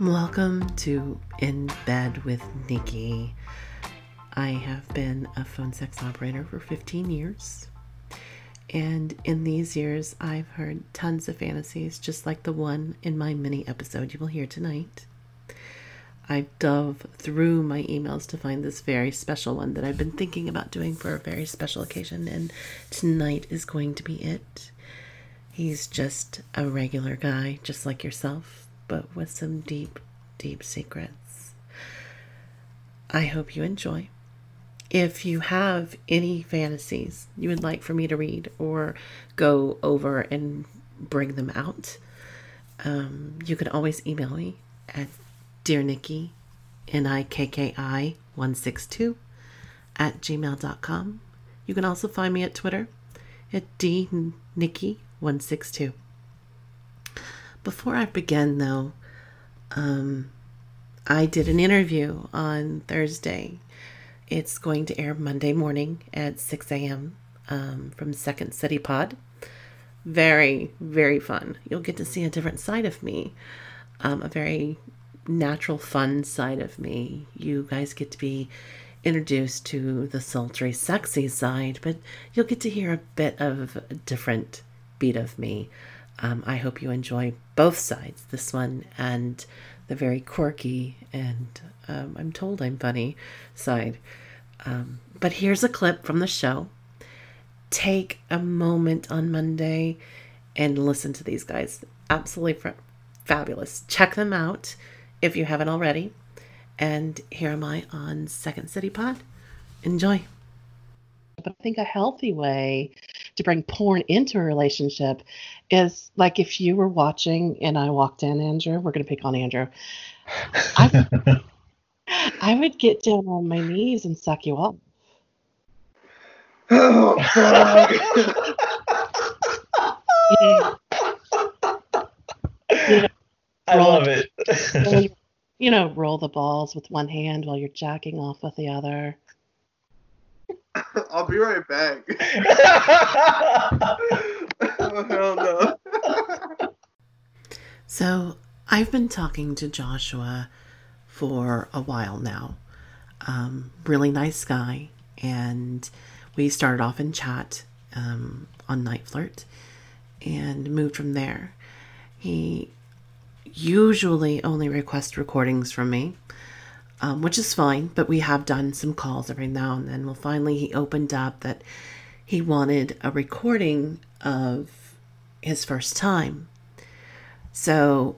Welcome to In Bed with Nikki. I have been a phone sex operator for 15 years. And in these years, I've heard tons of fantasies, just like the one in my mini episode you will hear tonight. I dove through my emails to find this very special one that I've been thinking about doing for a very special occasion, and tonight is going to be it. He's just a regular guy, just like yourself, but with some deep, deep secrets. I hope you enjoy. If you have any fantasies you would like for me to read or go over and bring them out, um, you can always email me at Dear Nikki, N-I-K-K-I 162 at gmail.com. You can also find me at Twitter at dnikki162. Before I begin, though, um, I did an interview on Thursday. It's going to air Monday morning at 6 a.m. Um, from Second City Pod. Very, very fun. You'll get to see a different side of me, um, a very natural, fun side of me. You guys get to be introduced to the sultry, sexy side, but you'll get to hear a bit of a different beat of me. Um, I hope you enjoy both sides, this one and the very quirky and um, I'm told I'm funny side. Um, but here's a clip from the show. Take a moment on Monday and listen to these guys. Absolutely fabulous. Check them out if you haven't already. And here am I on Second City Pod. Enjoy. But I think a healthy way to bring porn into a relationship is like if you were watching and I walked in, Andrew, we're going to pick on Andrew. I, I would get down on my knees and suck you up. Oh, you know, I love it. you know, roll the balls with one hand while you're jacking off with the other. I'll be right back. oh, hell no. so, I've been talking to Joshua for a while now. Um, really nice guy. And we started off in chat um, on Flirt and moved from there. He usually only requests recordings from me um, which is fine, but we have done some calls every now and then. Well, finally, he opened up that he wanted a recording of his first time. So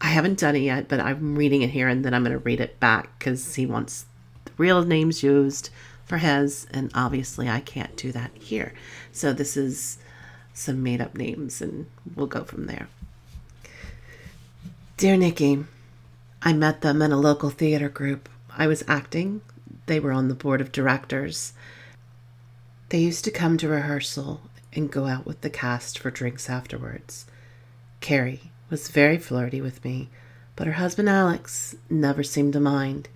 I haven't done it yet, but I'm reading it here and then I'm going to read it back because he wants the real names used for his, and obviously I can't do that here. So this is some made up names, and we'll go from there. Dear Nikki, I met them in a local theater group. I was acting, they were on the board of directors. They used to come to rehearsal and go out with the cast for drinks afterwards. Carrie was very flirty with me, but her husband Alex never seemed to mind.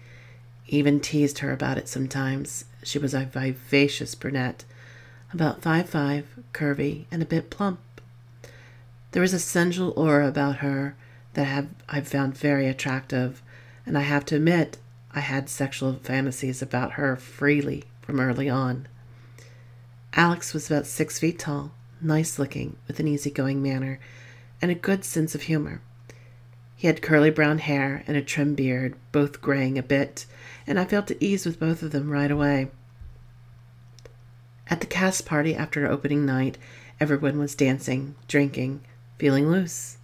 Even teased her about it sometimes. She was a vivacious brunette, about five five, curvy, and a bit plump. There was a sensual aura about her that have I've found very attractive, and I have to admit I had sexual fantasies about her freely from early on. Alex was about six feet tall, nice looking, with an easygoing manner, and a good sense of humor. He had curly brown hair and a trim beard, both graying a bit, and I felt at ease with both of them right away. At the cast party after opening night, everyone was dancing, drinking, feeling loose.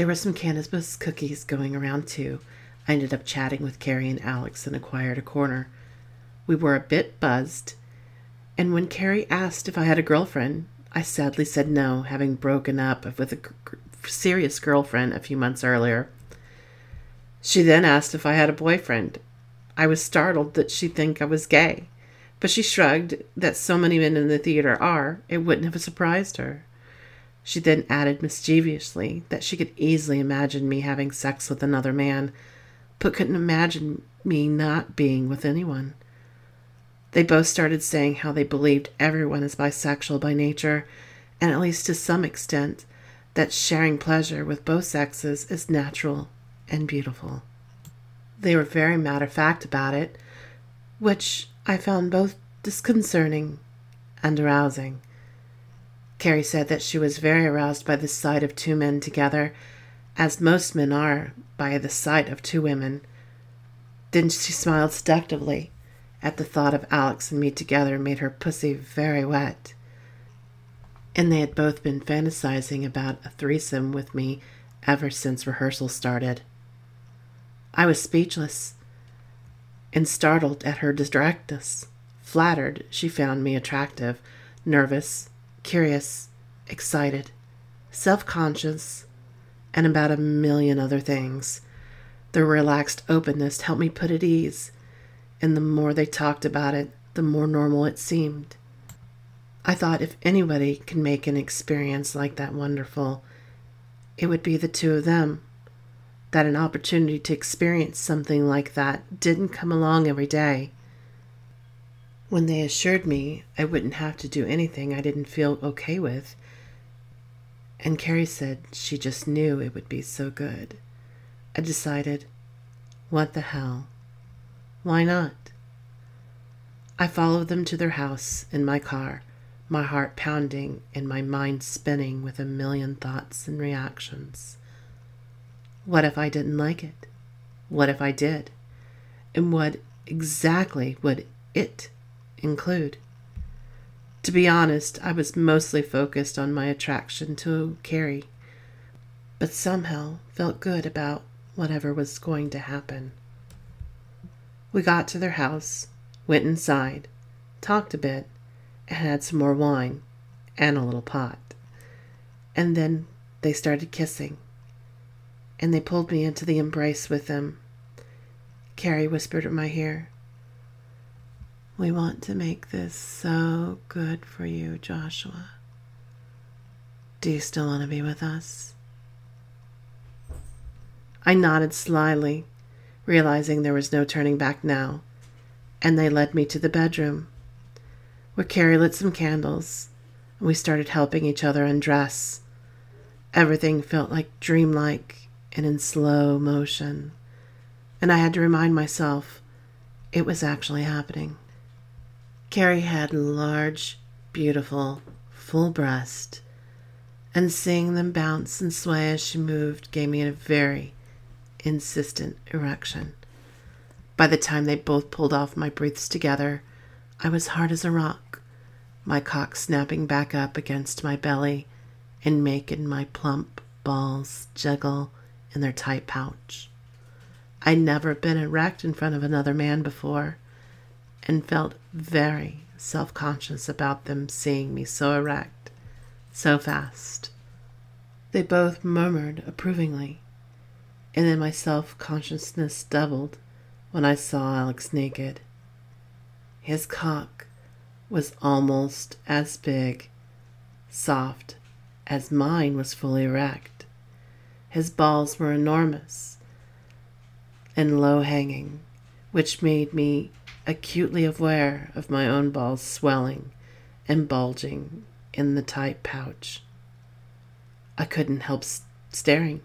There were some cannabis cookies going around too. I ended up chatting with Carrie and Alex and acquired a corner. We were a bit buzzed, and when Carrie asked if I had a girlfriend, I sadly said no, having broken up with a serious girlfriend a few months earlier. She then asked if I had a boyfriend. I was startled that she'd think I was gay, but she shrugged that so many men in the theater are, it wouldn't have surprised her. She then added mischievously that she could easily imagine me having sex with another man, but couldn't imagine me not being with anyone. They both started saying how they believed everyone is bisexual by nature, and at least to some extent, that sharing pleasure with both sexes is natural and beautiful. They were very matter of fact about it, which I found both disconcerting and arousing. Carrie said that she was very aroused by the sight of two men together, as most men are by the sight of two women. Then she smiled seductively at the thought of Alex and me together made her pussy very wet. And they had both been fantasizing about a threesome with me ever since rehearsal started. I was speechless and startled at her directness. Flattered, she found me attractive, nervous, curious, excited, self conscious, and about a million other things. Their relaxed openness helped me put at ease, and the more they talked about it, the more normal it seemed. I thought if anybody can make an experience like that wonderful, it would be the two of them. That an opportunity to experience something like that didn't come along every day. When they assured me I wouldn't have to do anything I didn't feel okay with, and Carrie said she just knew it would be so good, I decided, what the hell? Why not? I followed them to their house in my car, my heart pounding and my mind spinning with a million thoughts and reactions. What if I didn't like it? What if I did? And what exactly would it include? To be honest, I was mostly focused on my attraction to Carrie, but somehow felt good about whatever was going to happen. We got to their house, went inside, talked a bit, and had some more wine and a little pot. And then they started kissing, and they pulled me into the embrace with them. Carrie whispered in my ear, We want to make this so good for you, Joshua. Do you still want to be with us? I nodded slyly, realizing there was no turning back now, and they led me to the bedroom, where Carrie lit some candles, and we started helping each other undress. Everything felt like dreamlike and in slow motion, and I had to remind myself it was actually happening. Carrie had large, beautiful, full breast, and seeing them bounce and sway as she moved gave me a very insistent erection. By the time they both pulled off my breaths together, I was hard as a rock, my cock snapping back up against my belly and making my plump balls jiggle in their tight pouch. I'd never been erect in front of another man before and felt very self conscious about them seeing me so erect, so fast. They both murmured approvingly and then my self consciousness doubled when I saw Alex naked. His cock was almost as big, soft, as mine was fully erect. His balls were enormous and low hanging, which made me acutely aware of my own balls swelling and bulging in the tight pouch. I couldn't help staring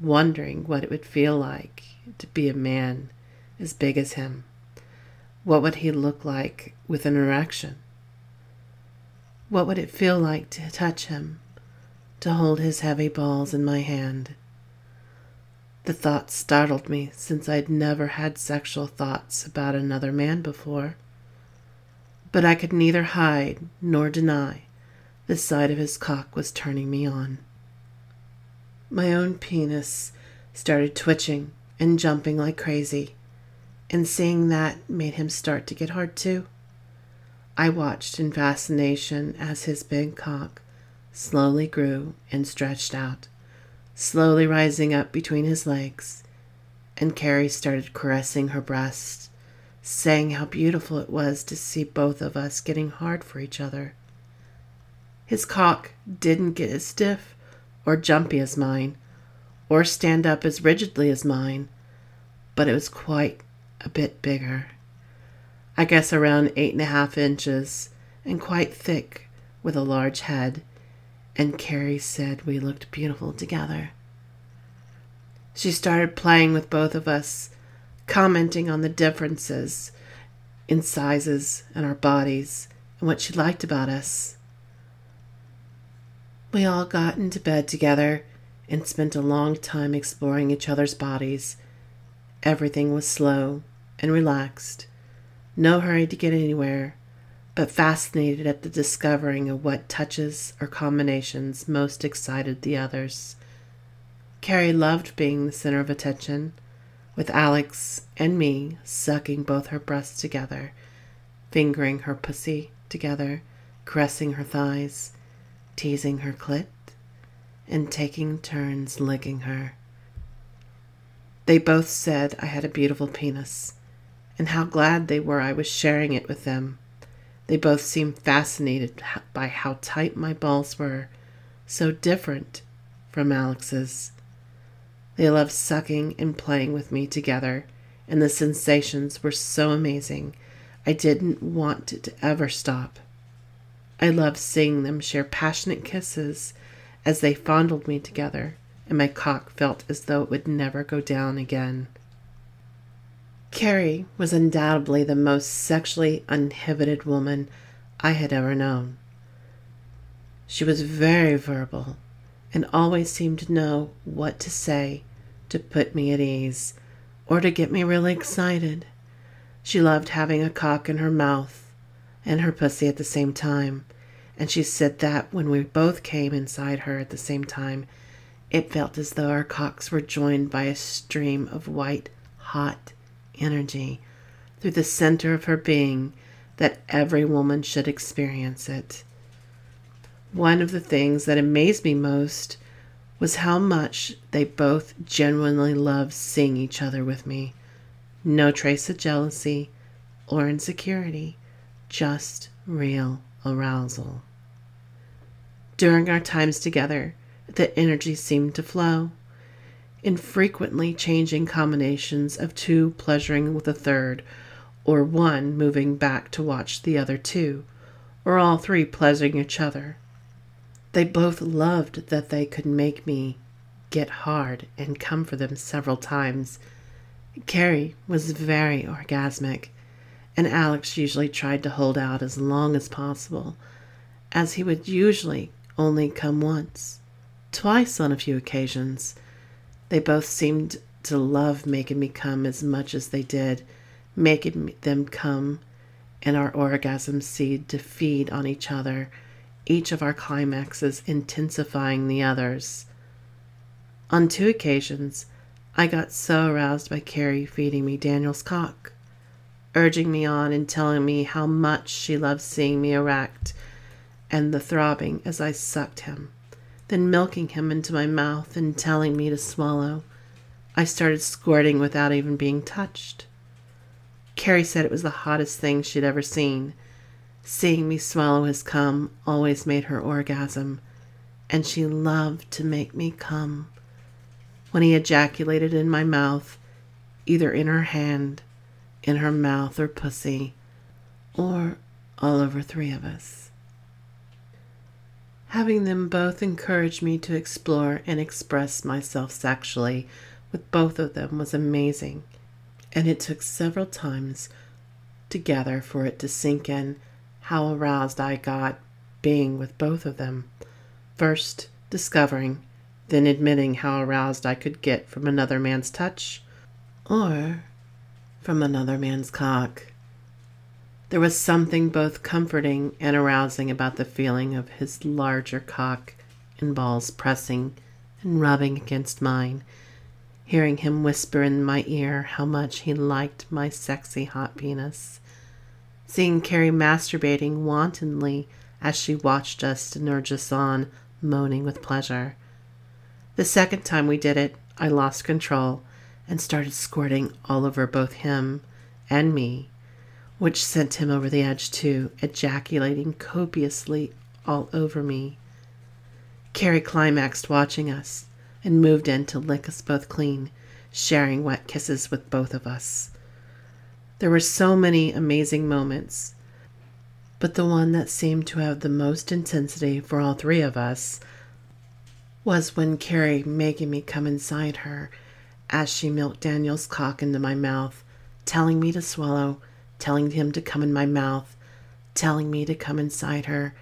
wondering what it would feel like to be a man as big as him. What would he look like with an erection? What would it feel like to touch him, to hold his heavy balls in my hand? The thought startled me since I'd never had sexual thoughts about another man before. But I could neither hide nor deny the sight of his cock was turning me on. My own penis started twitching and jumping like crazy, and seeing that made him start to get hard too. I watched in fascination as his big cock slowly grew and stretched out, slowly rising up between his legs, and Carrie started caressing her breast, saying how beautiful it was to see both of us getting hard for each other. His cock didn't get as stiff or jumpy as mine, or stand up as rigidly as mine, but it was quite a bit bigger. I guess around eight and a half inches, and quite thick, with a large head, and Carrie said we looked beautiful together. She started playing with both of us, commenting on the differences in sizes and our bodies and what she liked about us. We all got into bed together and spent a long time exploring each other's bodies. Everything was slow and relaxed, no hurry to get anywhere, but fascinated at the discovering of what touches or combinations most excited the others. Carrie loved being the center of attention, with Alex and me sucking both her breasts together, fingering her pussy together, caressing her thighs, teasing her clit, and taking turns licking her. They both said I had a beautiful penis, and how glad they were I was sharing it with them. They both seemed fascinated by how tight my balls were, so different from Alex's. They loved sucking and playing with me together, and the sensations were so amazing I didn't want it to ever stop. I loved seeing them share passionate kisses as they fondled me together, and my cock felt as though it would never go down again. Carrie was undoubtedly the most sexually uninhibited woman I had ever known. She was very verbal and always seemed to know what to say to put me at ease or to get me really excited. She loved having a cock in her mouth and her pussy at the same time, and she said that when we both came inside her at the same time, it felt as though our cocks were joined by a stream of white, hot energy through the center of her being that every woman should experience it. One of the things that amazed me most was how much they both genuinely loved seeing each other with me. No trace of jealousy or insecurity, just real arousal. During our times together, the energy seemed to flow in frequently changing combinations of two pleasuring with a third, or one moving back to watch the other two, or all three pleasuring each other. They both loved that they could make me get hard and come for them several times. Carrie was very orgasmic, and Alex usually tried to hold out as long as possible, as he would usually only come once, twice on a few occasions they both seemed to love making me come as much as they did, making them come and our orgasm seed to feed on each other, each of our climaxes intensifying the others. On two occasions, I got so aroused by Carrie feeding me Daniel's cock, urging me on and telling me how much she loved seeing me erect and the throbbing as I sucked him then milking him into my mouth and telling me to swallow. I started squirting without even being touched. Carrie said it was the hottest thing she'd ever seen. Seeing me swallow his cum always made her orgasm, and she loved to make me come. When he ejaculated in my mouth, either in her hand, in her mouth or pussy, or all over three of us. Having them both encourage me to explore and express myself sexually with both of them was amazing, and it took several times together for it to sink in how aroused I got being with both of them. First, discovering, then admitting how aroused I could get from another man's touch or from another man's cock. There was something both comforting and arousing about the feeling of his larger cock and balls pressing and rubbing against mine, hearing him whisper in my ear how much he liked my sexy hot penis, seeing Carrie masturbating wantonly as she watched us and urged us on, moaning with pleasure. The second time we did it, I lost control and started squirting all over both him and me which sent him over the edge too, ejaculating copiously all over me. Carrie climaxed watching us and moved in to lick us both clean, sharing wet kisses with both of us. There were so many amazing moments. But the one that seemed to have the most intensity for all three of us was when Carrie making me come inside her as she milked Daniel's cock into my mouth, telling me to swallow, telling him to come in my mouth, telling me to come inside her,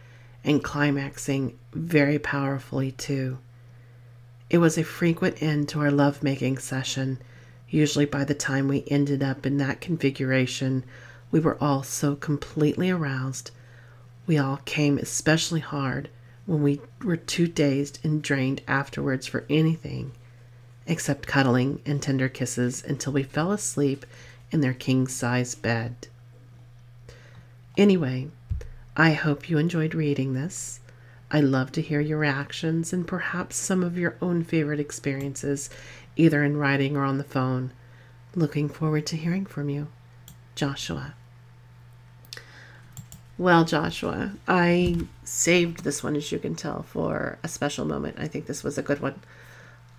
and climaxing very powerfully too. It was a frequent end to our lovemaking session. Usually, by the time we ended up in that configuration, we were all so completely aroused. We all came especially hard when we were too dazed and drained afterwards for anything except cuddling and tender kisses until we fell asleep in their king size bed. Anyway, I hope you enjoyed reading this. I love to hear your reactions and perhaps some of your own favorite experiences, either in writing or on the phone. Looking forward to hearing from you. Joshua. Well, Joshua, I saved this one, as you can tell, for a special moment. I think this was a good one.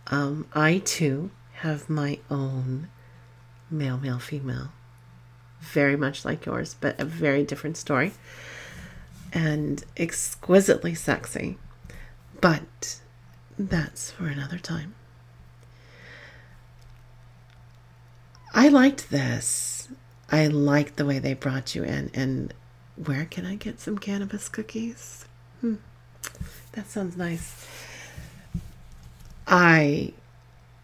Um, I too have my own male, male, female. Very much like yours, but a very different story. And exquisitely sexy. But that's for another time. I liked this. I liked the way they brought you in and where can I get some cannabis cookies? Hmm. That sounds nice. I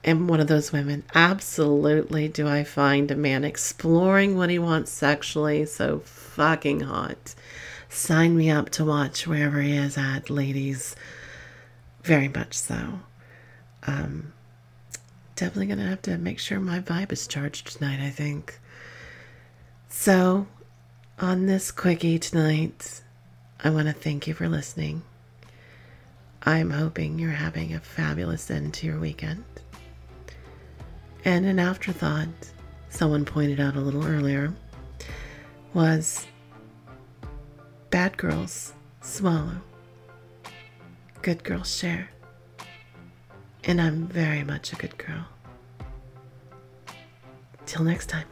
am one of those women. Absolutely do I find a man exploring what he wants sexually so fucking hot. Sign me up to watch wherever he is at, ladies. Very much so. Um, definitely gonna have to make sure my vibe is charged tonight, I think. So, on this quickie tonight, I want to thank you for listening. I'm hoping you're having a fabulous end to your weekend. And an afterthought, someone pointed out a little earlier, was bad girls swallow, good girls share. And I'm very much a good girl. Till next time.